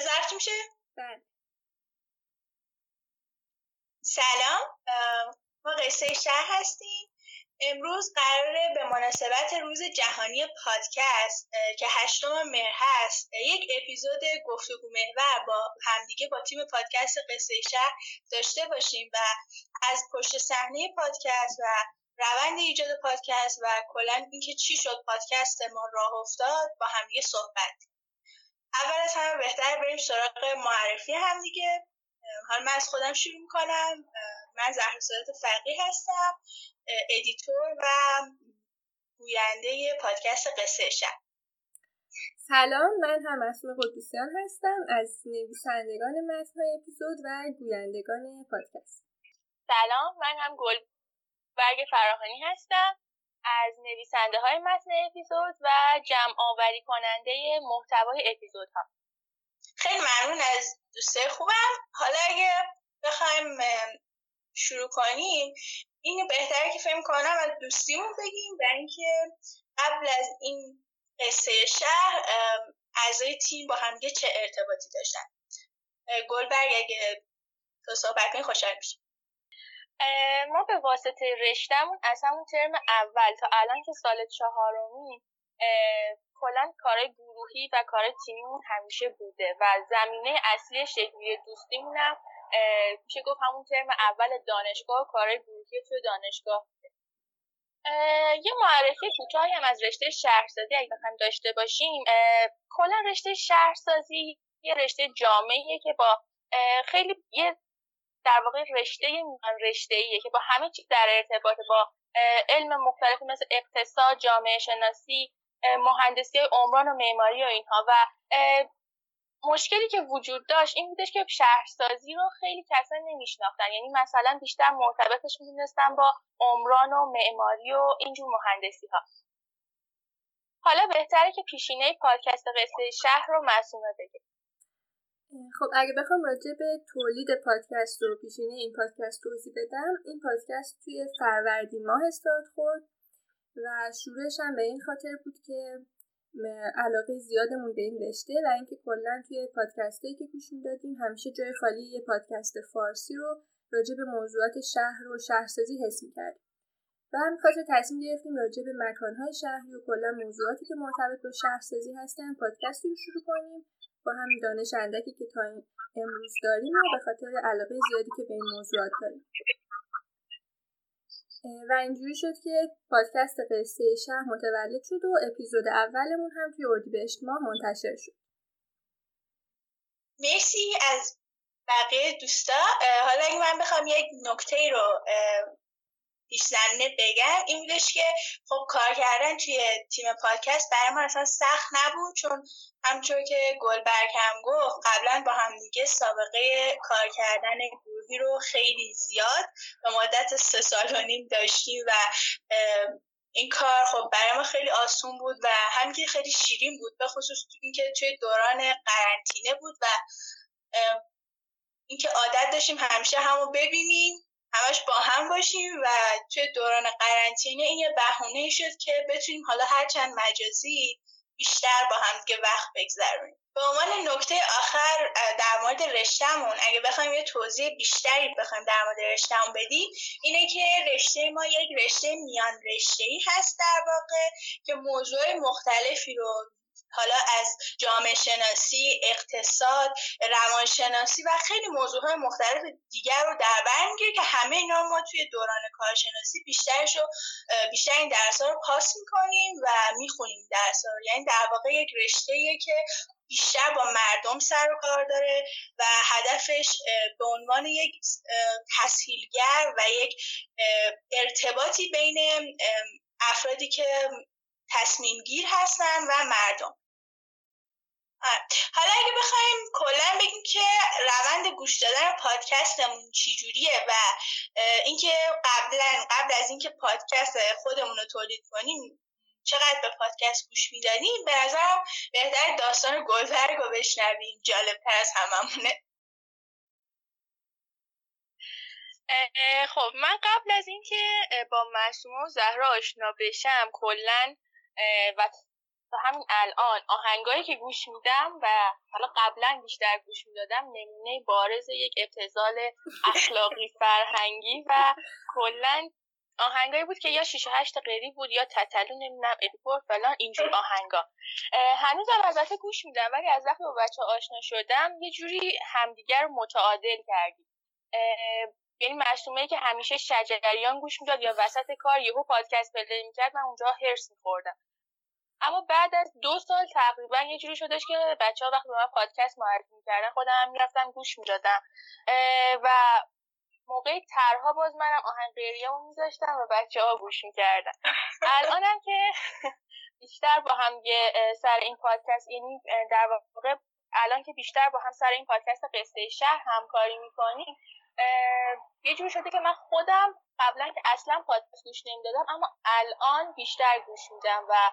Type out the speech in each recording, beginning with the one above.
ضبط میشه؟ بله. سلام. ما قصه شهر هستیم. امروز قراره به مناسبت روز جهانی پادکست که هشتم مهر هست یک اپیزود گفتگو محور با همدیگه با تیم پادکست قصه شهر داشته باشیم و از پشت صحنه پادکست و روند ایجاد پادکست و کلا اینکه چی شد پادکست ما راه افتاد با همدیگه صحبت. اول از همه بهتر بریم سراغ معرفی همدیگه حالا من از خودم شروع می‌کنم. من زهرا سادات فقیهی هستم editor و گوینده پادکست قصه شب. سلام من هم اسم قدوسیان هستم از نویسندگان متنهای اپیزود و گویندگان پادکست. سلام من هم گل برگ فراهانی هستم. از نویسنده های متن اپیزود و جمع آوری کننده محتوای اپیزودها. خیلی ممنون از دوسته خوبم. حالا اگه بخوایم شروع کنیم اینو بهتره که فهم کنم از دوستیمون بگیم و اینکه قبل از این قصه شهر اعضای تیم با همگه چه ارتباطی داشتن. گلبرگ اگه تو صحبت کنی خوشحال میشیم. ما به واسطه رشتهمون از همون ترم اول تا الان که سال چهارمی کلا کار گروهی و کار تیمیمون همیشه بوده و زمینه اصلی شکلی دوستیمونم میشه گفت همون ترم اول دانشگاه کار گروهی توی دانشگاه یه معرفی کوتاهی هم از رشته شهرسازی اگه بخوایم داشته باشیم کلا رشته شهرسازی یه رشته جامعیه که با خیلی یه در واقع رشته رشته ایه که با همه چیز در ارتباط با علم مختلفی مثل اقتصاد جامعه شناسی مهندسی عمران و معماری و اینها. و مشکلی که وجود داشت این بودش که شهرسازی رو خیلی کسا نمیشناختن. یعنی مثلا بیشتر مرتبطش می‌دونستن با عمران و معماری و اینجور مهندسی ها حالا بهتره که پیشینه پادکست قصه شهر رو مسئوله بگه. خب اگه بخوام راجع به تولید پادکست و پیشینه این پادکست توضیح بدم این پادکست توی فروردین ماه استارت خورد و شروعش هم به این خاطر بود که علاقه زیادمون به این رشته و اینکه کلا توی پادکستی که گوش می‌دادیم همیشه جای خالی یه پادکست فارسی رو راجع به موضوعات شهر و شهرسازی حس می‌کردیم و همین خاطر تصمیم گرفتیم راجع به مکانهای شهری و کلا موضوعاتی که مرتبط با شهرسازی هستن پادکستی رو شروع کنیم با هم دانش اندکی که تا امروز داریم و به خاطر علاقه زیادی که به این موضوعات داریم. و اینجوری شد که پادکست قصه شهر متولد شد و اپیزود اولمون هم توی اردیبهشت ماه منتشر شد. مرسی از بقیه دوستا. حالا اگه من بخوام یک نکته رو پیشزمینه بگم این بودش که خب کار کردن توی تیم پادکست برای ما اصلا سخت نبود چون همچون که گلبرگ هم گفت قبلا با هم دیگه سابقه کار کردن گروهی رو خیلی زیاد به مدت سه سال و نیم داشتیم و این کار خب برای ما خیلی آسون بود و هم که خیلی شیرین بود به خصوص اینکه توی دوران قرنطینه بود و اینکه عادت داشتیم همیشه همو ببینیم. همش با هم باشیم و توی دوران قرنطینه این یه بهونه شد که بتونیم حالا هرچند مجازی بیشتر با هم دیگه وقت بگذرونیم. به عنوان نکته آخر در مورد رشتهمون اگه بخوایم یه توضیح بیشتری بخوایم در مورد رشتهمون بدیم اینه که رشته ما یک رشته میان رشته ای هست در واقع که موضوع مختلفی رو حالا از جامعه شناسی، اقتصاد، روانشناسی و خیلی موضوع مختلف دیگر رو در بر که همه اینا ما توی دوران کارشناسی بیشترش رو بیشتر این درس رو پاس می‌کنیم و می‌خونیم درس رو. یعنی در واقع یک رشته که بیشتر با مردم سر و کار داره و هدفش به عنوان یک تسهیلگر و یک ارتباطی بین افرادی که تصمیم گیر هستن و مردم. حالا اگه بخوایم کلا بگیم که روند گوش دادن پادکستمون چجوریه و اینکه قبلا قبل از اینکه پادکست خودمون رو تولید کنیم چقدر به پادکست گوش می‌دادیم؟ به نظرم بهتر داستان گلبرگ رو بشنویم. جالبتر از هممونه. خب من قبل از اینکه با معصومه و زهرا آشنا بشم کلا و تا همین الان آهنگایی که گوش میدم و حالا قبلا بیشتر گوش می‌دادم نمونه بارز یک ابتزال اخلاقی فرهنگی و کلا آهنگایی بود که یا 6 8 قری بود یا تتلو نمی‌دونم ادیپور فلان اینجور آهنگا. هنوز البته گوش میدم ولی از وقتی با بچه آشنا شدم یه جوری همدیگر رو متعادل کردیم. یعنی معصومه که همیشه شجریان گوش می‌داد یا وسط کار یهو پادکست play می‌کرد من اونجا حرص میخوردم. اما بعد از دو سال تقریبا یه جوری شدش که بچه ها وقتی به من پادکست معرفی می‌کردن خودم می‌رفتم گوش می‌دادم. و موقع ترها باز منم آهنگ رو میذاشتم و بچه ها گوش می‌کردن. الانم که بیشتر با هم سر این پادکست یعنی در واقع الان که بیشتر با هم سر این پادکست قصه شهر همکاری می‌کنیم یه جور شده که من خودم قبلا که اصلا پادکست گوش نمی‌دادم اما الان بیشتر گوش میدم و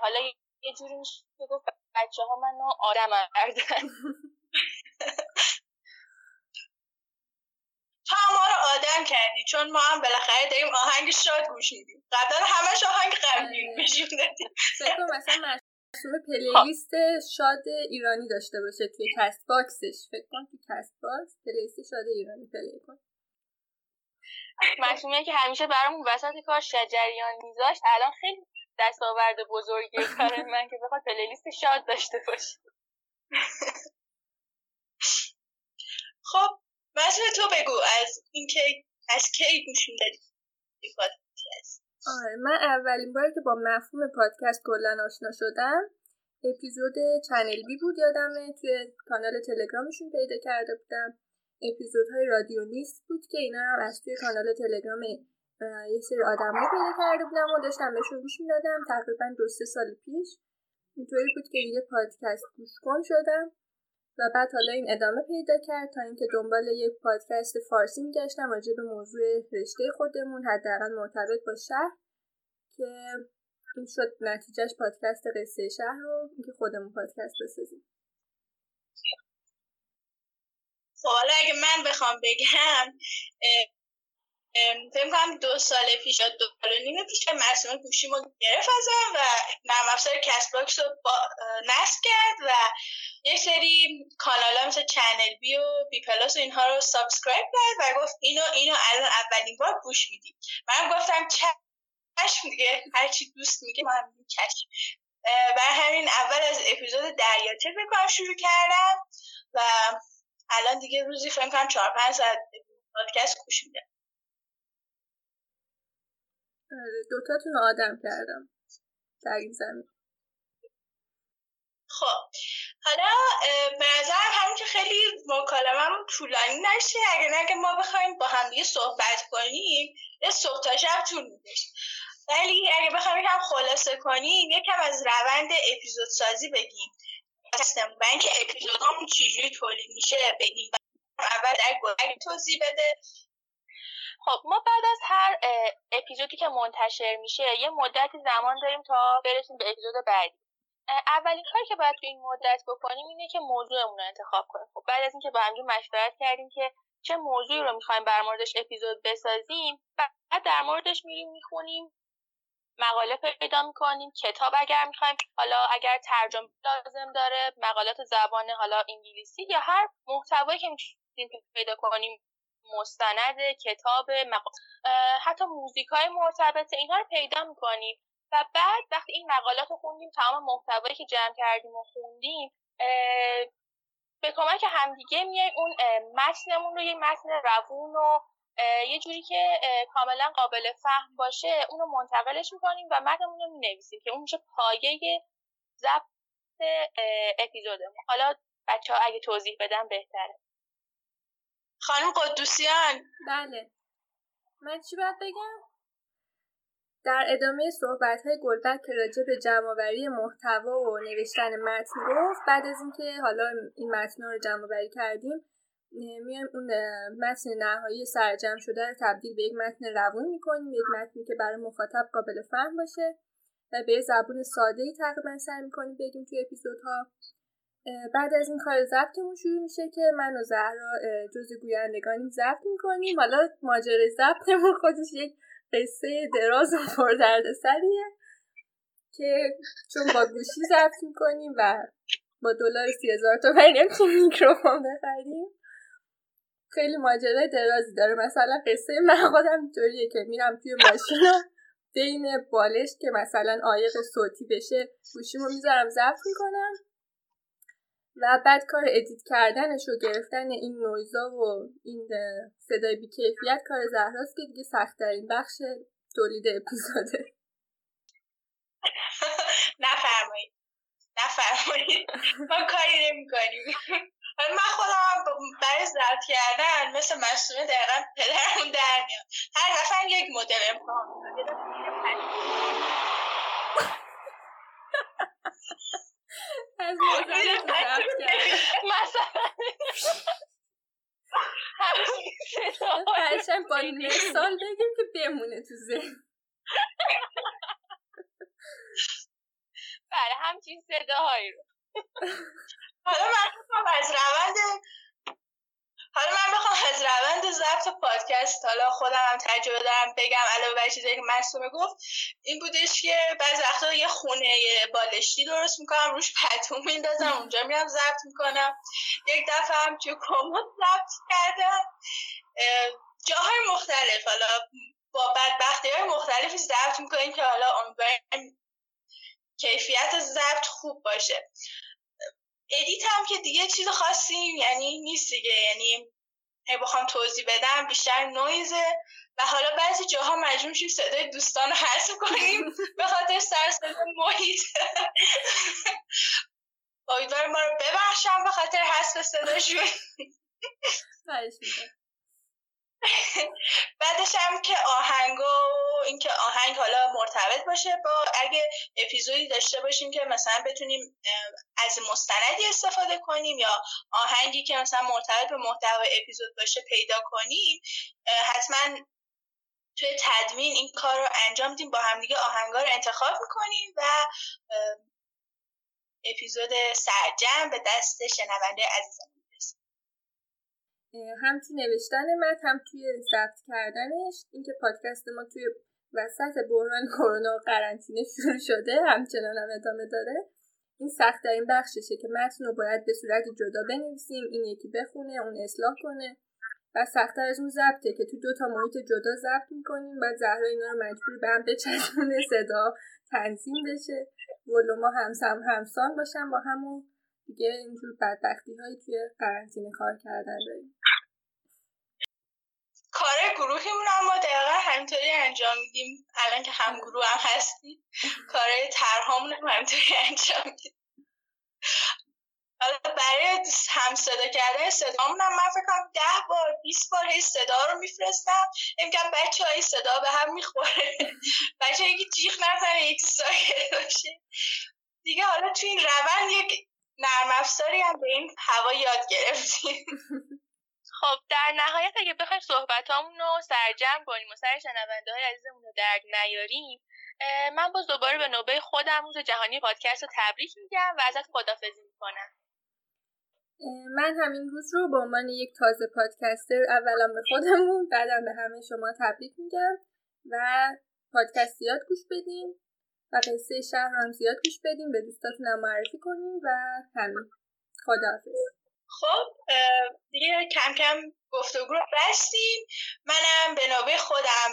حالا یه جوری میشه گفت بچه ها منو آدم کردن تو ما رو آدم کردی چون ما هم بالاخره داریم آهنگ شاد گوش میدیم. قبلا همش آهنگ غمگین آره. می‌دادیم مثلا معصومه playlist شاد ایرانی داشته باشه توی Castbox ش. فکر کن توی Castbox playlist شاد ایرانی play کن معصومه که همیشه برامون وسط کار شجریان میذاشت الان خیلی دستاورد بزرگی کار من که بخواد playlist شاد داشته باشه. خب مثلا تو بگو از اینکه از کی گوش می‌دادی؟ آره من اولین باری که با مفهوم پادکست کلا آشنا شدم اپیزود چنل بی بود یادمه. توی کانال تلگرامشون پیدا کرده بودم. اپیزودهای رادیو نیست بود که اینا هم از توی کانال تلگرام یه سری آدم پیدا کرده بودم و داشتم بهشون گوش می‌دادم. تقریبا دو سه سال پیش. اینطوری بود که یه پادکست گوش کن شدم و بعد حالا این ادامه پیدا کرد تا اینکه دنبال یک پادکست فارسی میگشتم راجع به موضوع رشته خودمون حداقل مرتبط با شهر که این شد نتیجهش پادکست قصه شهر رو اینکه خودمون پادکست بسازیم. خب حالا اگه من بخوام بگم فکر کنم دو سال پیش یا دو سال نیم پیش گوشی گوشیمو گرفت ازم و نرم افزار Castbox رو نصب کرد و یک سری کانال ها مثل Channel B و BPlus و اینها رو subscribe کرد و گفت اینو اینو الان اولین بار گوش میدیم من گفتم چشم دیگه هرچی دوست میگه من چشم. و همین اول از اپیزود دریاچه بکنم شروع کردم و الان دیگه روزی فکر کنم چهار پنج ساعت پادکست گوش میدم. دوتاتون آدم کردم. در این زمین. خب حالا به نظرم همون که خیلی مکالمم طولانی نشه. اگر نه ما بخوایم با هم دیگه صحبت کنیم یه صبح تا شب طول می‌کشه. ولی اگه بخوایم یکم خلاصه کنیم یکم از روند اپیزود سازی بگیم و اینکه اپیزودامون چجوری تولید میشه بگیم. اول در توضیح بده. خب ما بعد از هر اپیزودی که منتشر میشه یه مدتی زمان داریم تا برسیم به اپیزود بعدی. اولین کاری که باید تو این مدت بکنیم اینه که موضوعمون رو انتخاب کنیم. خب بعد از اینکه با هم مشورت کردیم که چه موضوعی رو می‌خوایم بر موردش اپیزود بسازیم بعد در موردش میریم می‌خونیم مقاله پیدا می‌کنیم کتاب اگر می‌خوایم حالا اگر ترجمه لازم داره مقالات زبان حالا انگلیسی یا هر محتوایی که می‌تونیم پیدا کنیم. مستند کتاب مق... حتی موزیک های مرتبط اینها رو پیدا می‌کنیم. و بعد وقتی این مقالات رو خوندیم تمام محتوایی که جمع کردیم و خوندیم به کمک همدیگه میایم اون متنمون رو یه متن روون و یه جوری که کاملا قابل فهم باشه اون رو منتقلش می‌کنیم و متنمون رو می‌نویسیم که اون میشه پایه ضبط اپیزودمون. حالا بچه ها اگه توضیح بدم بهتره. خانم قدوسیان. بله. من چی باید بگم؟ در ادامه صحبت های گلبک که راجع به جمعآوری محتوا و نوشتن متن گفت بعد از اینکه حالا این متن رو جمعآوری کردیم میایم اون متن نهایی سرجم شده رو تبدیل به یک متن روون می‌کنیم. یک متنی که برای مخاطب قابل فهم باشه و به زبون ساده ای تقریبا سعی می‌کنیم بگیم توی اپیزودها. بعد از این کار ضبطمون شروع میشه که من و زهرا جز گویندگانیم ضبط می‌کنیم. حالا ماجرای ضبطمون خودش یک قصه دراز و پردرد سریه که چون با گوشی ضبط می‌کنیم و با دلار سی هزار تومنی نمی‌تونیم میکروفون بخریم. خیلی ماجرای درازی داره. مثلا قصه من خودم اینطوریه که میرم توی ماشین بین بالش که مثلا آیق صوتی بشه گوشیمو می‌ذارم ضبط می‌کنم. و بعد کار ادیت کردنش و گرفتن این نویزا و این صدای بیکیفیت کار زهراست که دیگه سختترین بخش تولید اپیزوده. نفرمایید. نفرمایید. ما کاری نمی کنیم من خودم برای ضبط کردن مثل مسئوله دقیقا پدرمون در میاد. هر دفعه یک مدل امتحان از مثلا با مثال بگیم که بمونه تو ذهن. بله همچین صداهایی رو. حالا من از روند حالا من بخوام از روند ضبط پادکست. حالا خودم هم تجربه دارم بگم علاوه بر چیزایی که مصومه گفت این بودش که بعض وقتا یه خونه بالشتی درست می‌کنم روش پتو میندازم اونجا میرم ضبط می‌کنم. یک دفعه هم توی کمد ضبط کردم. جاهای مختلف حالا با بدبختی های مختلفی ضبط می‌کنیم که حالا امیدواریم کیفیت ضبط خوب باشه. ادیت هم که دیگه چیز خاصی یعنی نیست دیگه یعنی بخوام توضیح بدم بیشتر نویزه و حالا بعضی جاها مجبور شیم صدای دوستان رو حذف کنیم به خاطر سر محیط. امیدوارم ما رو ببخشم به خاطر حذف صداشون. بعدش هم که آهنگ و اینکه آهنگ حالا مرتبط باشه با اگه اپیزودی داشته باشیم که مثلا بتونیم از مستندی استفاده کنیم یا آهنگی که مثلا مرتبط به محتوای اپیزود باشه پیدا کنیم حتما توی تدوین این کار رو انجام میدیم با همدیگه آهنگا رو انتخاب می‌کنیم و اپیزود سرجم به دست شنونده عزیزم هم توی نوشتن متن هم توی ضبط کردنش. اینکه پادکست ما توی وسط بحران کرونا و قرنطینه شروع شده همچنان هم ادامه داره. این سخت این بخششه که متن رو باید به صورت جدا بنویسیم. این یکی بخونه اون اصلاح کنه. و سختتر از اون ضبطه که تو دو تا محیط جدا ضبط می‌کنیم. و زهرا اینا رو مجبور به هم بچسبونه صدا تنظیم بشه. ولوما همسم همسان باشن با همون. دیگه اینجور بدبختی هایی توی قرنطینه کار کردن داریم. کار گروهیمون اما دقیقا همینطوری انجام میدیم. الان که هم گروه هم هستیم کار ترهامون هم همینطوری انجام میدیم. حالا برای هم صدا کردن صدامون هم من فکر ده بار 20 بار هی صدا رو میفرستم. امکان بچه های صدا به هم می‌خوره. بچه یکی جیخ نزنه یک باشه. دیگه حالا تو این روند یک نرم افزاری هم به این هوا یاد گرفتیم. خب در نهایت اگه بخوایم صحبتامون رو سرجم کنیم و سر شنونده های عزیزمون رو درد نیاریم من باز دوباره به نوبه خودم روز جهانی پادکست رو تبریک میگم و ازت خدافزی می‌کنم. من همین روز رو به عنوان یک تازه پادکستر اولا به خودمون بعدم به همه شما تبریک میگم و پادکستیات گوش بدیم و قصه شهر هم زیاد گوش بدیم به دوستاتون معرفی کنیم و همین. خداحافظ. خب دیگه کم کم گفتگو رو بستیم. منم به نوبه خودم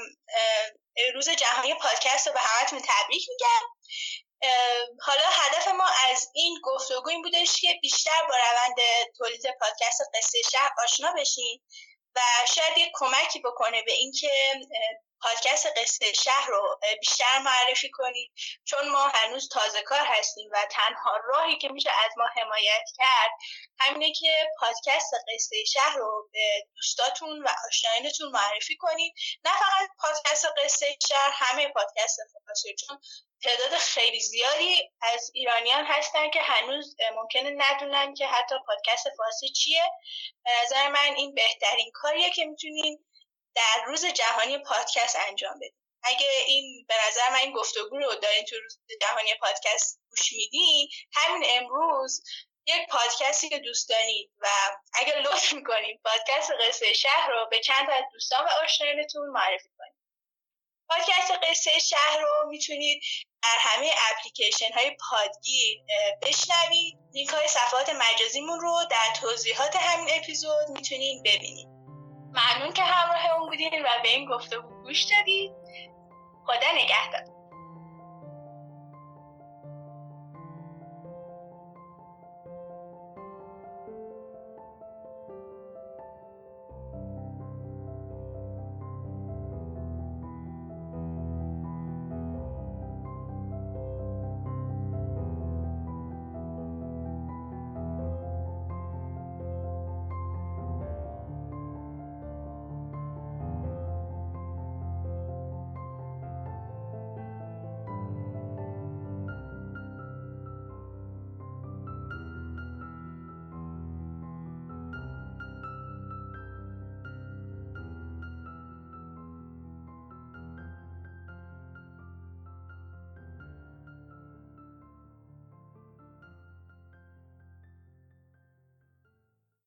روز جهانی پادکست رو به همتون تبریک میگم. حالا هدف ما از این گفتگو این بودش که بیشتر با روند تولید پادکست قصه شهر آشنا بشین و شاید یک کمکی بکنه به اینکه پادکست قصه شهر رو بیشتر معرفی کنید چون ما هنوز تازه کار هستیم و تنها راهی که میشه از ما حمایت کرد همینه که پادکست قصه شهر رو به دوستاتون و آشنایانتون معرفی کنید. نه فقط پادکست قصه شهر همه پادکست فارسی چون تعداد خیلی زیادی از ایرانیان هستن که هنوز ممکنه ندونن که حتی پادکست فارسی چیه. به نظر من این بهترین کاریه که می‌تونین در روز جهانی پادکست انجام بدیم. اگه این به نظر من این گفتگو رو دارین تو روز جهانی پادکست گوش میدین همین امروز یک پادکستی که دوست دارید و اگر لطف می‌کنید پادکست قصه شهر رو به چند از دوستان و آشنایانتون معرفی کنید پادکست قصه شهر رو می‌تونید در همه اپلیکیشن های پادگیر بشنوید. لینک های صفحات مجازیمون رو در توضیحات همین اپیزود می‌تونید ببینید. ممنون که همراه اون بودین و به این گفته گوش دادید خدا نگهدار.